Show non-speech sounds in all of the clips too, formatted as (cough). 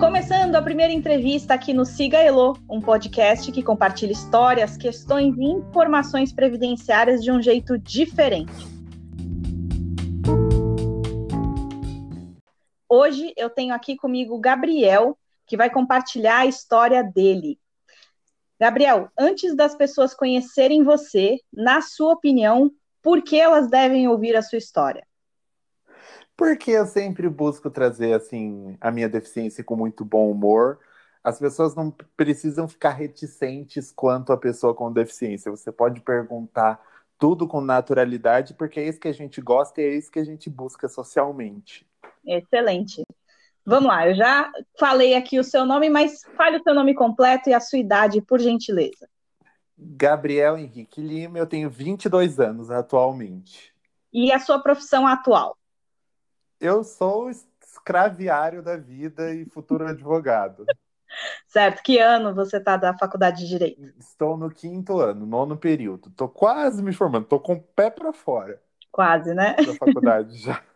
Começando a primeira entrevista aqui no Siga Elo, um podcast que compartilha histórias, questões e informações previdenciárias de um jeito diferente. Hoje eu tenho aqui comigo o Gabriel, que vai compartilhar a história dele. Gabriel, antes das pessoas conhecerem você, na sua opinião, por que elas devem ouvir a sua história? Porque eu sempre busco trazer assim a minha deficiência com muito bom humor. As pessoas não precisam ficar reticentes quanto a pessoa com deficiência. Você pode perguntar tudo com naturalidade, porque é isso que a gente gosta e é isso que a gente busca socialmente. Excelente. Vamos lá, eu já falei aqui o seu nome, mas fale o seu nome completo e a sua idade, por gentileza. Gabriel Henrique Lima, eu tenho 22 anos atualmente. E a sua profissão atual? Eu sou escraviário da vida e futuro advogado. Certo. Que ano você está da faculdade de Direito? Estou no quinto ano, nono período. Estou quase me formando, estou com o pé para fora. Quase, né? Da faculdade já. (laughs)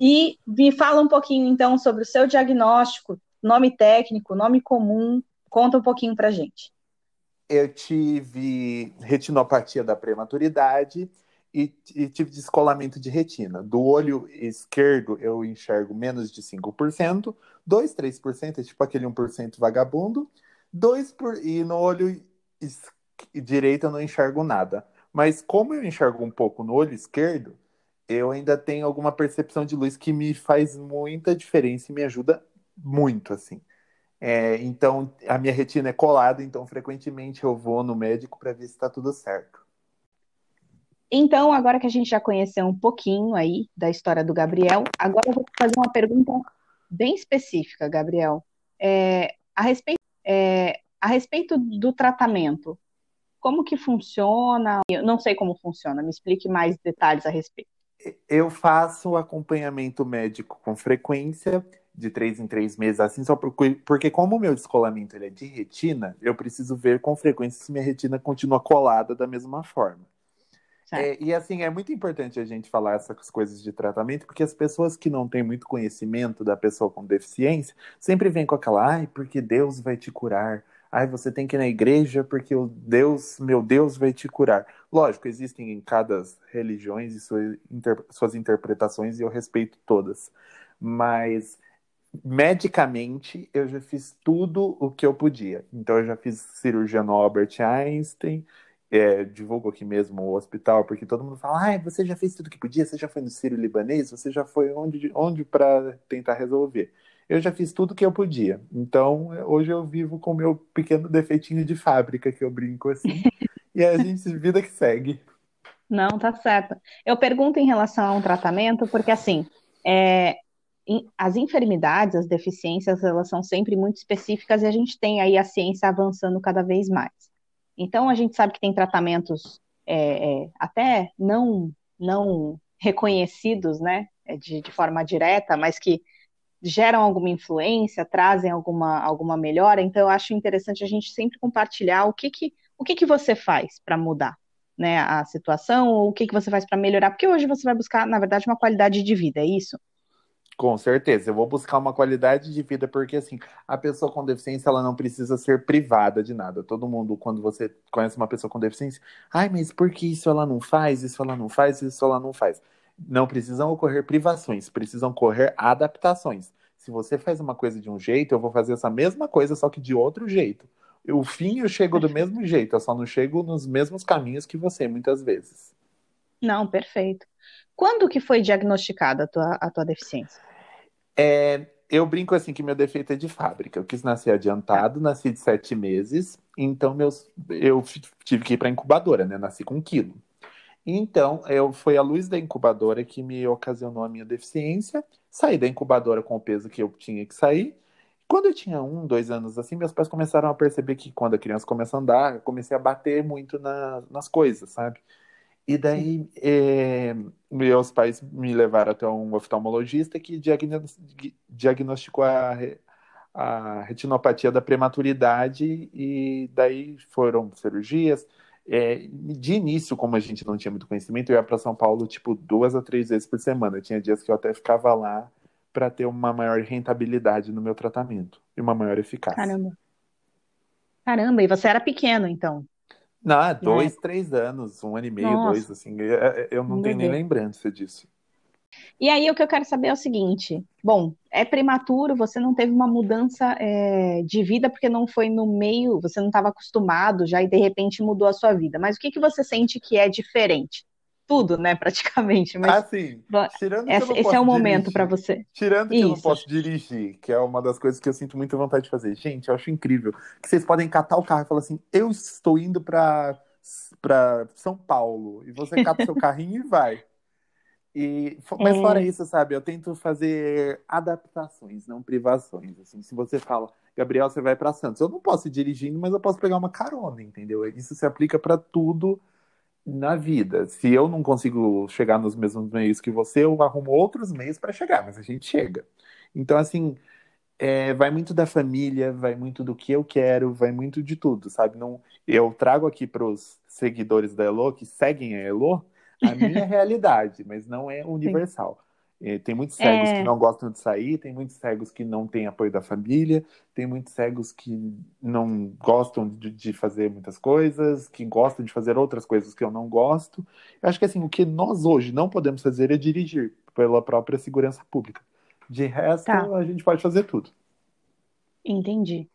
E me fala um pouquinho, então, sobre o seu diagnóstico, nome técnico, nome comum. Conta um pouquinho para gente. Eu tive retinopatia da prematuridade e, e, tive descolamento de retina. Do olho esquerdo eu enxergo menos de 5%, 2, 3% é tipo aquele 1% vagabundo, 2 por, e no olho direito eu não enxergo nada. Mas como eu enxergo um pouco no olho esquerdo, eu ainda tenho alguma percepção de luz que me faz muita diferença e me ajuda muito, assim. É, então, a minha retina é colada, então frequentemente eu vou no médico para ver se está tudo certo. Então, agora que a gente já conheceu um pouquinho aí da história do Gabriel, agora eu vou fazer uma pergunta bem específica, Gabriel. É, a, respeito, é, a respeito do tratamento, como que funciona? Eu não sei como funciona, me explique mais detalhes a respeito. Eu faço acompanhamento médico com frequência, de três em três meses, assim, só porque, porque como o meu descolamento ele é de retina, eu preciso ver com frequência se minha retina continua colada da mesma forma. É, e assim, é muito importante a gente falar essas coisas de tratamento, porque as pessoas que não têm muito conhecimento da pessoa com deficiência sempre vêm com aquela, ai, porque Deus vai te curar. Ai, você tem que ir na igreja porque o Deus, meu Deus, vai te curar. Lógico, existem em cada religiões e suas, inter, suas interpretações e eu respeito todas. Mas medicamente eu já fiz tudo o que eu podia. Então eu já fiz cirurgia no Albert Einstein, é, divulgo aqui mesmo o hospital, porque todo mundo fala, ah, você já fez tudo que podia, você já foi no Sírio Libanês, você já foi onde, onde para tentar resolver. Eu já fiz tudo que eu podia. Então, hoje eu vivo com o meu pequeno defeitinho de fábrica, que eu brinco assim, (laughs) e a gente, vida que segue. Não, tá certo. Eu pergunto em relação a um tratamento, porque assim, é, as enfermidades, as deficiências, elas são sempre muito específicas e a gente tem aí a ciência avançando cada vez mais. Então, a gente sabe que tem tratamentos é, é, até não, não reconhecidos, né, é, de, de forma direta, mas que geram alguma influência, trazem alguma, alguma melhora. Então, eu acho interessante a gente sempre compartilhar o que, que, o que, que você faz para mudar né, a situação, ou o que, que você faz para melhorar, porque hoje você vai buscar, na verdade, uma qualidade de vida, é isso? Com certeza, eu vou buscar uma qualidade de vida, porque assim, a pessoa com deficiência, ela não precisa ser privada de nada. Todo mundo, quando você conhece uma pessoa com deficiência, ai, mas por que isso ela não faz, isso ela não faz, isso ela não faz? Não precisam ocorrer privações, precisam ocorrer adaptações. Se você faz uma coisa de um jeito, eu vou fazer essa mesma coisa, só que de outro jeito. O fim eu chego do mesmo (laughs) jeito, eu só não chego nos mesmos caminhos que você, muitas vezes. Não, perfeito. Quando que foi diagnosticada a tua, a tua deficiência? É, eu brinco assim que meu defeito é de fábrica. Eu quis nascer adiantado, nasci de sete meses, então meus, eu tive que ir para incubadora, né? Nasci com um quilo. Então, eu, foi a luz da incubadora que me ocasionou a minha deficiência. Saí da incubadora com o peso que eu tinha que sair. Quando eu tinha um, dois anos assim, meus pais começaram a perceber que quando a criança começa a andar, eu comecei a bater muito na, nas coisas, sabe? E daí, é, meus pais me levaram até um oftalmologista que diagnosticou a, a retinopatia da prematuridade e daí foram cirurgias. É, de início, como a gente não tinha muito conhecimento, eu ia para São Paulo tipo duas a três vezes por semana. Tinha dias que eu até ficava lá para ter uma maior rentabilidade no meu tratamento e uma maior eficácia. Caramba. Caramba, e você era pequeno, então? Não, é dois, três anos, um ano e meio, Nossa. dois, assim. Eu, eu não tenho nem lembrança disso. E aí o que eu quero saber é o seguinte: bom, é prematuro, você não teve uma mudança é, de vida porque não foi no meio, você não estava acostumado já e de repente mudou a sua vida. Mas o que, que você sente que é diferente? Tudo, né, praticamente. Mas, assim, tirando esse, esse é o momento para você. Tirando que Isso. eu não posso dirigir, que é uma das coisas que eu sinto muita vontade de fazer. Gente, eu acho incrível que vocês podem catar o carro e falar assim: eu estou indo para para São Paulo e você cata o seu carrinho e vai. E, (laughs) mas fora é. isso, sabe, eu tento fazer adaptações, não privações. Assim, se você fala, Gabriel, você vai para Santos, eu não posso ir dirigindo, mas eu posso pegar uma carona, entendeu? Isso se aplica para tudo na vida. Se eu não consigo chegar nos mesmos meios que você, eu arrumo outros meios para chegar, mas a gente chega. Então, assim, é, vai muito da família, vai muito do que eu quero, vai muito de tudo, sabe? Não, eu trago aqui para os seguidores da Elo que seguem a Elo a minha (laughs) realidade, mas não é universal. É, tem muitos cegos é... que não gostam de sair, tem muitos cegos que não têm apoio da família, tem muitos cegos que não gostam de, de, fazer muitas coisas, que gostam de fazer outras coisas que eu não gosto. Eu acho que assim, o que nós hoje não podemos fazer é dirigir pela própria segurança pública. De resto, tá. a gente pode fazer tudo. Entendi.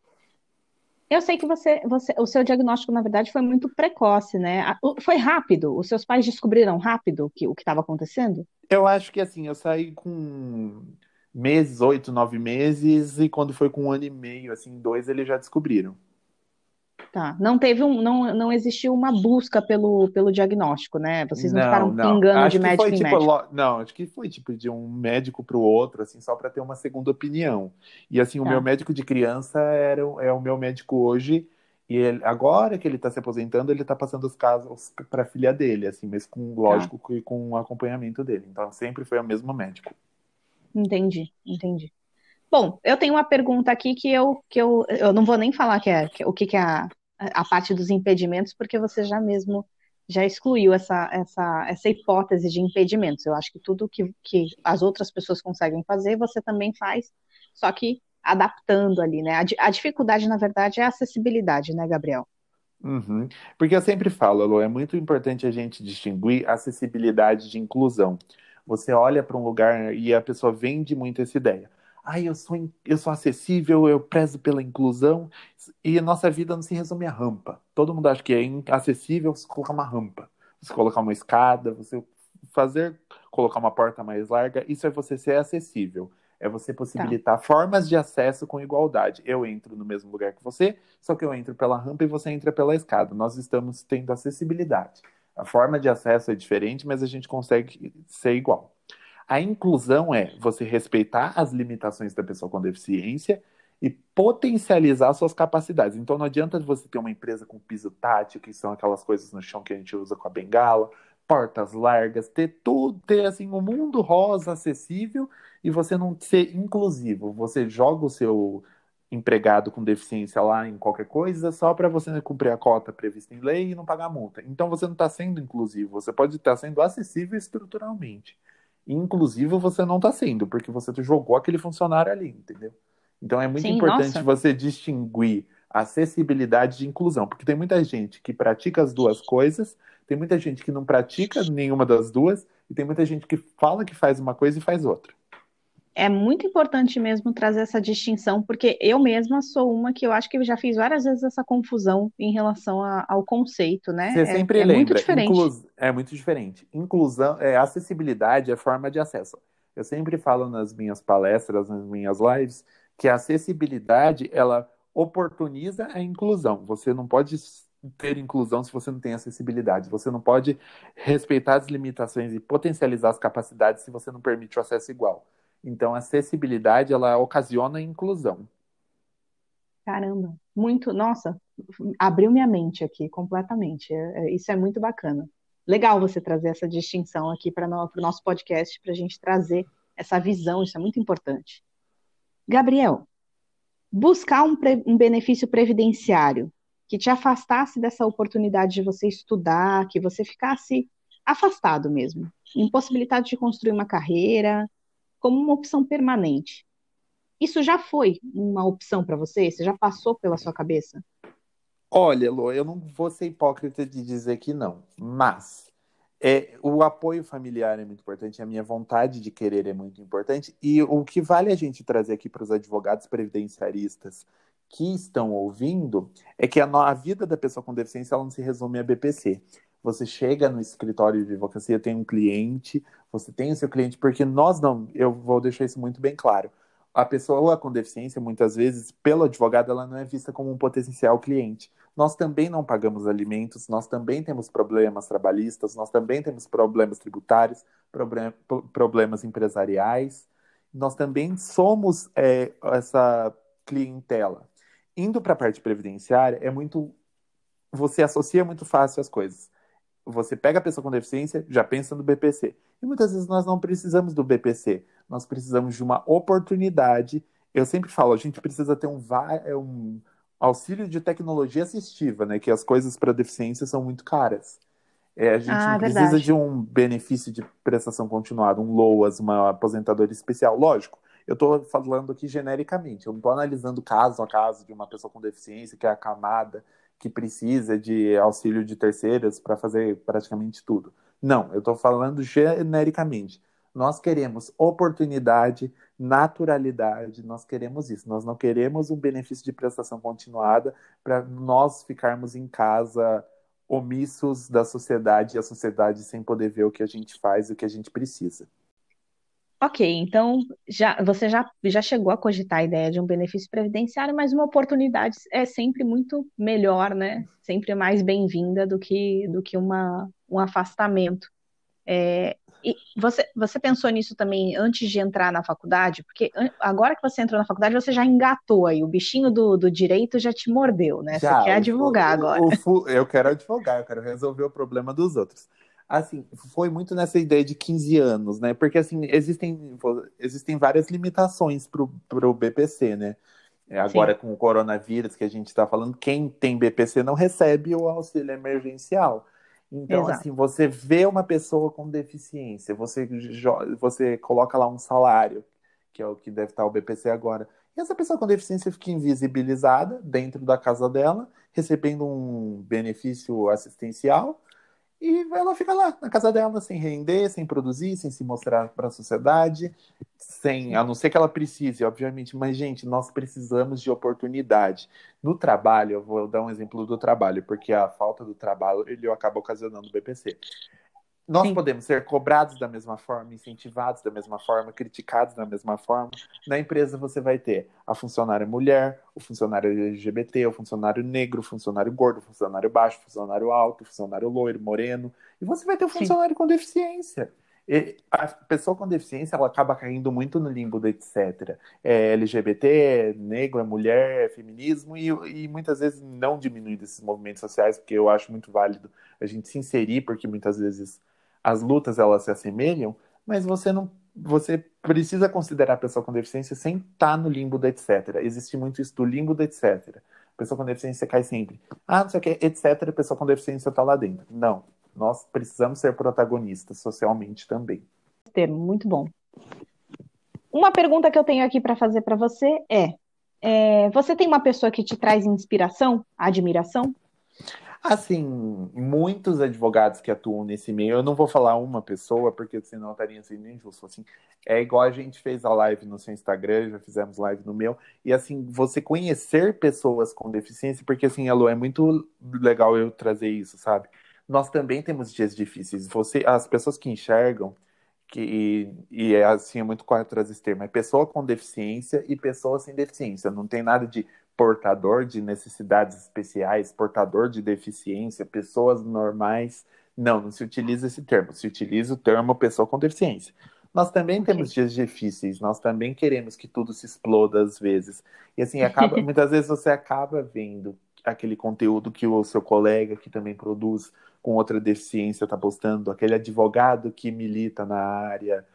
Eu sei que você, você, o seu diagnóstico, na verdade, foi muito precoce, né? Foi rápido? Os seus pais descobriram rápido que, o que estava acontecendo? Eu acho que assim, eu saí com meses, oito, nove meses, e quando foi com um ano e meio, assim, dois, eles já descobriram. Tá. Não teve um, não, não existiu uma busca pelo, pelo diagnóstico, né? Vocês não, não ficaram não. pingando acho de médico foi, em tipo, médico. Não, acho que foi tipo de um médico para o outro, assim, só para ter uma segunda opinião. E assim, o tá. meu médico de criança era, é o meu médico hoje. E ele, agora que ele está se aposentando, ele está passando os casos para a filha dele, assim, mas com tá. lógico tá. com o acompanhamento dele. Então sempre foi o mesmo médico. Entendi, entendi. Bom, eu tenho uma pergunta aqui que eu, que eu, eu não vou nem falar que é, que, o que, que é a, a parte dos impedimentos, porque você já mesmo já excluiu essa, essa, essa hipótese de impedimentos. Eu acho que tudo que, que as outras pessoas conseguem fazer, você também faz, só que adaptando ali, né? A, a dificuldade, na verdade, é a acessibilidade, né, Gabriel? Uhum. Porque eu sempre falo, Lu, é muito importante a gente distinguir acessibilidade de inclusão. Você olha para um lugar e a pessoa vende muito essa ideia ai, eu sou, eu sou acessível, eu prezo pela inclusão, e a nossa vida não se resume a rampa. Todo mundo acha que é acessível você colocar uma rampa, você colocar uma escada, você fazer, colocar uma porta mais larga, isso é você ser acessível. É você possibilitar tá. formas de acesso com igualdade. Eu entro no mesmo lugar que você, só que eu entro pela rampa e você entra pela escada. Nós estamos tendo acessibilidade. A forma de acesso é diferente, mas a gente consegue ser igual. A inclusão é você respeitar as limitações da pessoa com deficiência e potencializar suas capacidades. Então não adianta você ter uma empresa com piso tátil, que são aquelas coisas no chão que a gente usa com a bengala, portas largas, ter tudo, ter assim um mundo rosa acessível e você não ser inclusivo. Você joga o seu empregado com deficiência lá em qualquer coisa só para você cumprir a cota prevista em lei e não pagar multa. Então você não está sendo inclusivo, você pode estar sendo acessível estruturalmente. Inclusive, você não está sendo, porque você jogou aquele funcionário ali, entendeu? Então é muito Sim, importante nossa. você distinguir acessibilidade de inclusão, porque tem muita gente que pratica as duas coisas, tem muita gente que não pratica nenhuma das duas, e tem muita gente que fala que faz uma coisa e faz outra é muito importante mesmo trazer essa distinção, porque eu mesma sou uma que eu acho que eu já fiz várias vezes essa confusão em relação a, ao conceito, né? Você é, sempre é lembra, muito diferente. É muito diferente. Inclusão, é, acessibilidade é forma de acesso. Eu sempre falo nas minhas palestras, nas minhas lives, que a acessibilidade ela oportuniza a inclusão. Você não pode ter inclusão se você não tem acessibilidade. Você não pode respeitar as limitações e potencializar as capacidades se você não permite o acesso igual. Então, a acessibilidade, ela ocasiona inclusão. Caramba, muito, nossa, abriu minha mente aqui completamente. É, é, isso é muito bacana. Legal você trazer essa distinção aqui para o nosso podcast, para a gente trazer essa visão, isso é muito importante. Gabriel, buscar um, um benefício previdenciário que te afastasse dessa oportunidade de você estudar, que você ficasse afastado mesmo, impossibilitado de construir uma carreira, como uma opção permanente. Isso já foi uma opção para você? Você já passou pela sua cabeça? Olha, Lô, eu não vou ser hipócrita de dizer que não, mas é, o apoio familiar é muito importante, a minha vontade de querer é muito importante, e o que vale a gente trazer aqui para os advogados previdenciaristas que estão ouvindo é que a, a, vida da pessoa com deficiência ela não se resume a BPC. Você chega no escritório de advocacia, tem um cliente, você tem o seu cliente, porque nós não, eu vou deixar isso muito bem claro a pessoa com deficiência, muitas vezes, pelo advogado, ela não é vista como um potencial cliente. Nós também não pagamos alimentos, nós também temos problemas trabalhistas, nós também temos problemas tributários, problem problemas empresariais. Nós também somos é, essa clientela. Indo para a parte previdenciária, é muito. Você associa muito fácil as coisas. Você pega a pessoa com deficiência, já pensa no BPC. E muitas vezes nós não precisamos do BPC, nós precisamos de uma oportunidade. Eu sempre falo, a gente precisa ter um, é um auxílio de tecnologia assistiva, né? Que as coisas para deficiência são muito caras. É, a gente ah, não precisa verdade. de um benefício de prestação continuada, um LOAS, uma aposentadoria especial. Lógico, eu estou falando aqui genericamente, eu não estou analisando caso a caso de uma pessoa com deficiência que é acamada, que precisa de auxílio de terceiras para fazer praticamente tudo. Não, eu estou falando genericamente. Nós queremos oportunidade, naturalidade, nós queremos isso. Nós não queremos um benefício de prestação continuada para nós ficarmos em casa omissos da sociedade e a sociedade sem poder ver o que a gente faz e o que a gente precisa. Ok, então já, você já, já chegou a cogitar a ideia de um benefício previdenciário, mas uma oportunidade é sempre muito melhor, né? Sempre mais bem-vinda do que, do que uma, um afastamento. É, e você, você pensou nisso também antes de entrar na faculdade? Porque agora que você entrou na faculdade, você já engatou aí, o bichinho do, do direito já te mordeu, né? Já, você quer advogar o, agora. O, eu quero advogar, eu quero resolver o problema dos outros assim, foi muito nessa ideia de 15 anos, né? Porque, assim, existem, existem várias limitações para o BPC, né? É, agora, Sim. com o coronavírus que a gente está falando, quem tem BPC não recebe o auxílio emergencial. Então, Exato. assim, você vê uma pessoa com deficiência, você, você coloca lá um salário, que é o que deve estar o BPC agora. E essa pessoa com deficiência fica invisibilizada dentro da casa dela, recebendo um benefício assistencial, e ela fica lá na casa dela sem render, sem produzir, sem se mostrar para a sociedade, sem, a não ser que ela precise, obviamente. Mas gente, nós precisamos de oportunidade no trabalho. Eu vou dar um exemplo do trabalho, porque a falta do trabalho ele acaba ocasionando o BPC. Nós Sim. podemos ser cobrados da mesma forma, incentivados da mesma forma, criticados da mesma forma. Na empresa você vai ter a funcionária mulher, o funcionário LGBT, o funcionário negro, o funcionário gordo, o funcionário baixo, o funcionário alto, o funcionário loiro, moreno. E você vai ter o funcionário Sim. com deficiência. E a pessoa com deficiência ela acaba caindo muito no limbo do etc. É LGBT, é negro, é mulher, é feminismo, e, e muitas vezes não diminuindo esses movimentos sociais, porque eu acho muito válido a gente se inserir, porque muitas vezes as lutas elas se assemelham, mas você não você precisa considerar a pessoa com deficiência sem estar no limbo do etc. Existe muito isso do limbo do etc. A pessoa com deficiência cai sempre. Ah, não sei o que, etc. A pessoa com deficiência está lá dentro. Não. Nós precisamos ser protagonistas socialmente também. Termo, muito bom. Uma pergunta que eu tenho aqui para fazer para você é, é: você tem uma pessoa que te traz inspiração, admiração? Assim, muitos advogados que atuam nesse meio, eu não vou falar uma pessoa, porque senão estaria sendo injusto. Assim, é igual a gente fez a live no seu Instagram, já fizemos live no meu, e assim, você conhecer pessoas com deficiência, porque assim, Alô, é muito legal eu trazer isso, sabe? Nós também temos dias difíceis. Você, as pessoas que enxergam, que, e é assim, é muito correto trazer esse termo, é pessoa com deficiência e pessoa sem deficiência. Não tem nada de portador de necessidades especiais, portador de deficiência, pessoas normais. Não, não se utiliza esse termo, se utiliza o termo pessoa com deficiência. Nós também okay. temos dias difíceis, nós também queremos que tudo se exploda às vezes. E assim, acaba, (laughs) muitas vezes você acaba vendo aquele conteúdo que o seu colega que também produz com outra deficiência está postando, aquele advogado que milita na área.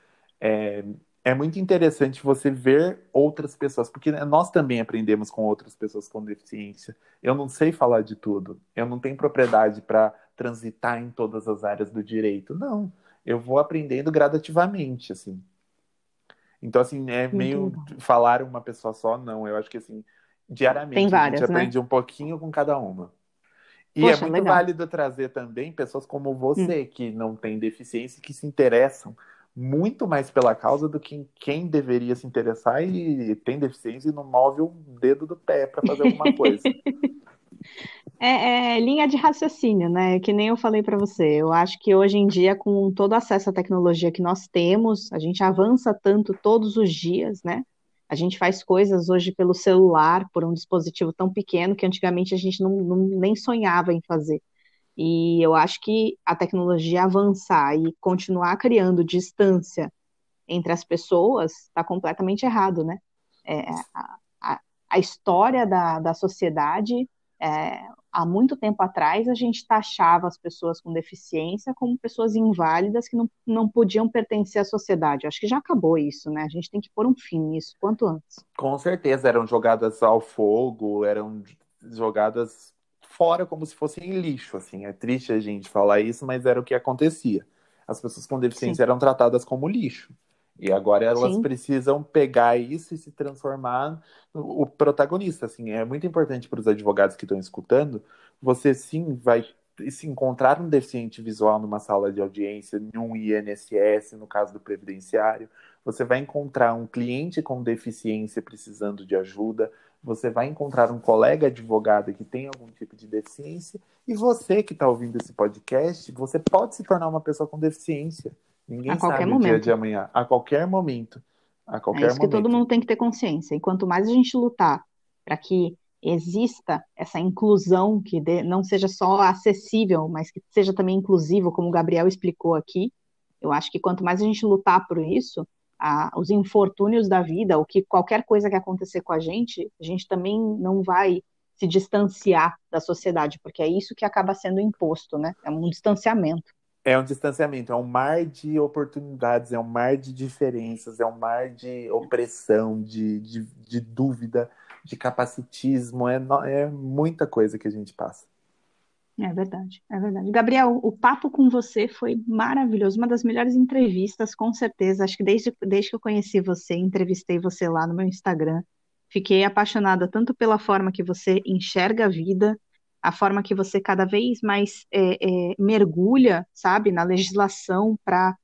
É, é muito interessante você ver outras pessoas, porque nós também aprendemos com outras pessoas com deficiência. Eu não sei falar de tudo, eu não tenho propriedade para transitar em todas as áreas do direito. Não, eu vou aprendendo gradativamente, assim. Então, assim, é meio falar uma pessoa só, não. Eu acho que, assim, diariamente várias, a gente né? aprende um pouquinho com cada uma. E Poxa, é muito legal. válido trazer também pessoas como você, Hum. que não tem deficiência, que se interessam muito mais pela causa do que quem deveria se interessar e tem deficiência e não move o dedo do pé para fazer alguma coisa. (laughs) É, é linha de raciocínio, né? Que nem eu falei para você. Eu acho que hoje em dia, com todo acesso à tecnologia que nós temos, a gente avança tanto todos os dias, né? A gente faz coisas hoje pelo celular, por um dispositivo tão pequeno que antigamente a gente não, não- nem sonhava em fazer. E eu acho que a tecnologia avançar e continuar criando distância entre as pessoas está completamente errado, né? É, a, a, a história da, da sociedade, é, há muito tempo atrás, a gente taxava as pessoas com deficiência como pessoas inválidas que não, não podiam pertencer à sociedade. Eu acho que já acabou isso, né? A gente tem que pôr um fim nisso quanto antes. Com certeza, eram jogadas ao fogo, eram jogadas fora como se fossem lixo, assim. É triste a gente falar isso, mas era o que acontecia. As pessoas com deficiência eram tratadas como lixo. E agora elas Sim. precisam pegar isso e se transformar no o protagonista, assim. É muito importante para os advogados que estão escutando, você sim vai se encontrar um deficiente visual numa sala de audiência, em um INSS, no caso do previdenciário, você vai encontrar um cliente com deficiência precisando de ajuda, você vai encontrar um colega advogado que tem algum tipo de deficiência, e você que está ouvindo esse podcast, você pode se tornar uma pessoa com deficiência. Ninguém A qualquer sabe o dia momento. de amanhã, a qualquer momento. A É qualquer isso que todo momento. mundo tem que ter consciência. E quanto mais a gente lutar para que exista essa inclusão, que dê- não seja só acessível, mas que seja também inclusivo, como o Gabriel explicou aqui, eu acho que quanto mais a gente lutar por isso, a- os infortúnios da vida, o que qualquer coisa que acontecer com a gente, a gente também não vai se distanciar da sociedade, porque é isso que acaba sendo imposto, né? É um distanciamento. É um distanciamento, é um mar de oportunidades, é um mar de diferenças, é um mar de opressão, de, de, de dúvida, de capacitismo, é, é muita coisa que a gente passa. É verdade, é verdade. Gabriel, o papo com você foi maravilhoso, uma das melhores entrevistas, com certeza. Acho que desde, desde que eu conheci você, entrevistei você lá no meu Instagram, fiquei apaixonada tanto pela forma que você enxerga a vida, a forma que você cada vez mais é, é, mergulha, sabe, na legislação para.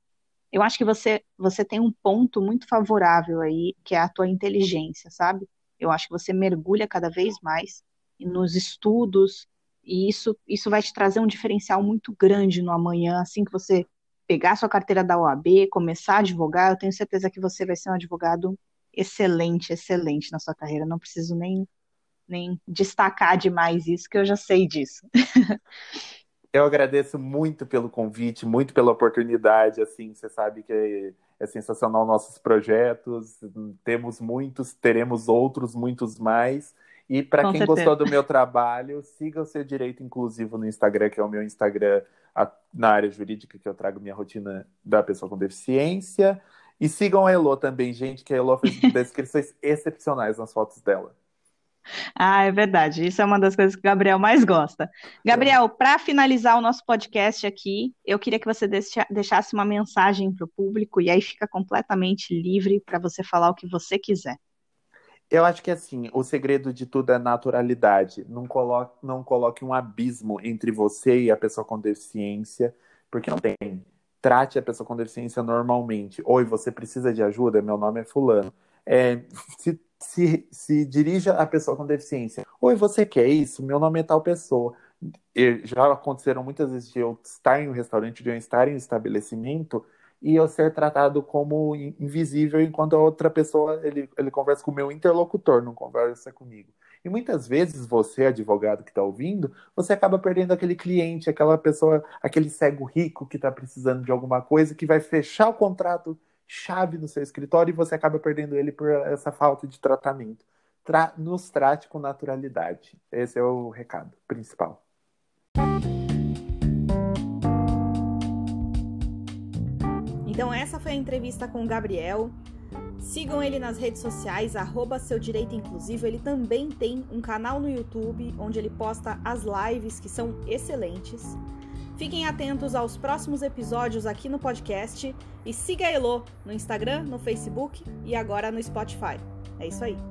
Eu acho que você, você tem um ponto muito favorável aí, que é a tua inteligência, sabe? Eu acho que você mergulha cada vez mais nos estudos e isso, isso vai te trazer um diferencial muito grande no amanhã, assim que você pegar sua carteira da OAB, começar a advogar, eu tenho certeza que você vai ser um advogado excelente, excelente na sua carreira. Não preciso nem, nem destacar demais isso, que eu já sei disso. (laughs) Eu agradeço muito pelo convite, muito pela oportunidade. Assim, você sabe que é, sensacional nossos projetos. Temos muitos, teremos outros, muitos mais. E para quem certeza. gostou do meu trabalho, siga o seu direito inclusivo no Instagram, que é o meu Instagram na área jurídica, que eu trago minha rotina da pessoa com deficiência. E sigam a Elo também, gente, que a Elo fez (laughs) descrições excepcionais nas fotos dela. Ah, é verdade. Isso é uma das coisas que o Gabriel mais gosta. Gabriel, para finalizar o nosso podcast aqui, eu queria que você deixa- deixasse uma mensagem para o público e aí fica completamente livre para você falar o que você quiser. Eu acho que assim, o segredo de tudo é naturalidade. Não coloque, não coloque um abismo entre você e a pessoa com deficiência, porque não tem. Trate a pessoa com deficiência normalmente. Oi, você precisa de ajuda? Meu nome é Fulano. É, se, se, se dirija à pessoa com deficiência. Oi, você quer isso? Meu nome é tal pessoa. E já aconteceram muitas vezes de eu estar em um restaurante, de eu estar em um estabelecimento e eu ser tratado como in- invisível enquanto a outra pessoa ele, ele conversa com o meu interlocutor, não conversa comigo. E muitas vezes você, advogado que está ouvindo, você acaba perdendo aquele cliente, aquela pessoa, aquele cego rico que está precisando de alguma coisa, que vai fechar o contrato chave no seu escritório e você acaba perdendo ele por essa falta de tratamento. Tra- nos trate com naturalidade. Esse é o recado principal. Então essa foi a entrevista com o Gabriel. Sigam ele nas redes sociais, arroba seu direito inclusivo. Ele também tem um canal no YouTube onde ele posta as lives que são excelentes. Fiquem atentos aos próximos episódios aqui no podcast e siga a Elo no Instagram, no Facebook e agora no Spotify. É isso aí.